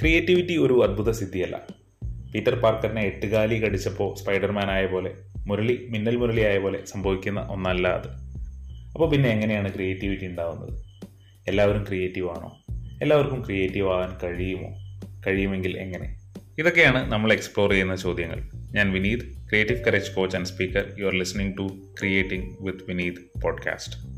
Creativity ഒരു അത്ഭുത സിദ്ധിയല്ല. Peter പാർക്കറിനെ എട്ടുകാലി കടിച്ചപ്പോൾ Spiderman ആയ പോലെ മുരളി മിന്നൽ മുരളി ആയ പോലെ സംഭവിക്കുന്ന ഒന്നല്ല അത്. അപ്പോൾ പിന്നെ എങ്ങനെയാണ് ക്രിയേറ്റിവിറ്റി ഉണ്ടാവുന്നത്? എല്ലാവരും ക്രിയേറ്റീവ് ആണോ? എല്ലാവർക്കും ക്രിയേറ്റീവ് ആകാൻ കഴിയുമോ? കഴിയുമെങ്കിൽ എങ്ങനെ? ഇതൊക്കെയാണ് നമ്മൾ എക്സ്പ്ലോർ ചെയ്യുന്ന ചോദ്യങ്ങൾ. ഞാൻ Vineeth creative courage coach and speaker you are listening to creating with Vineeth podcast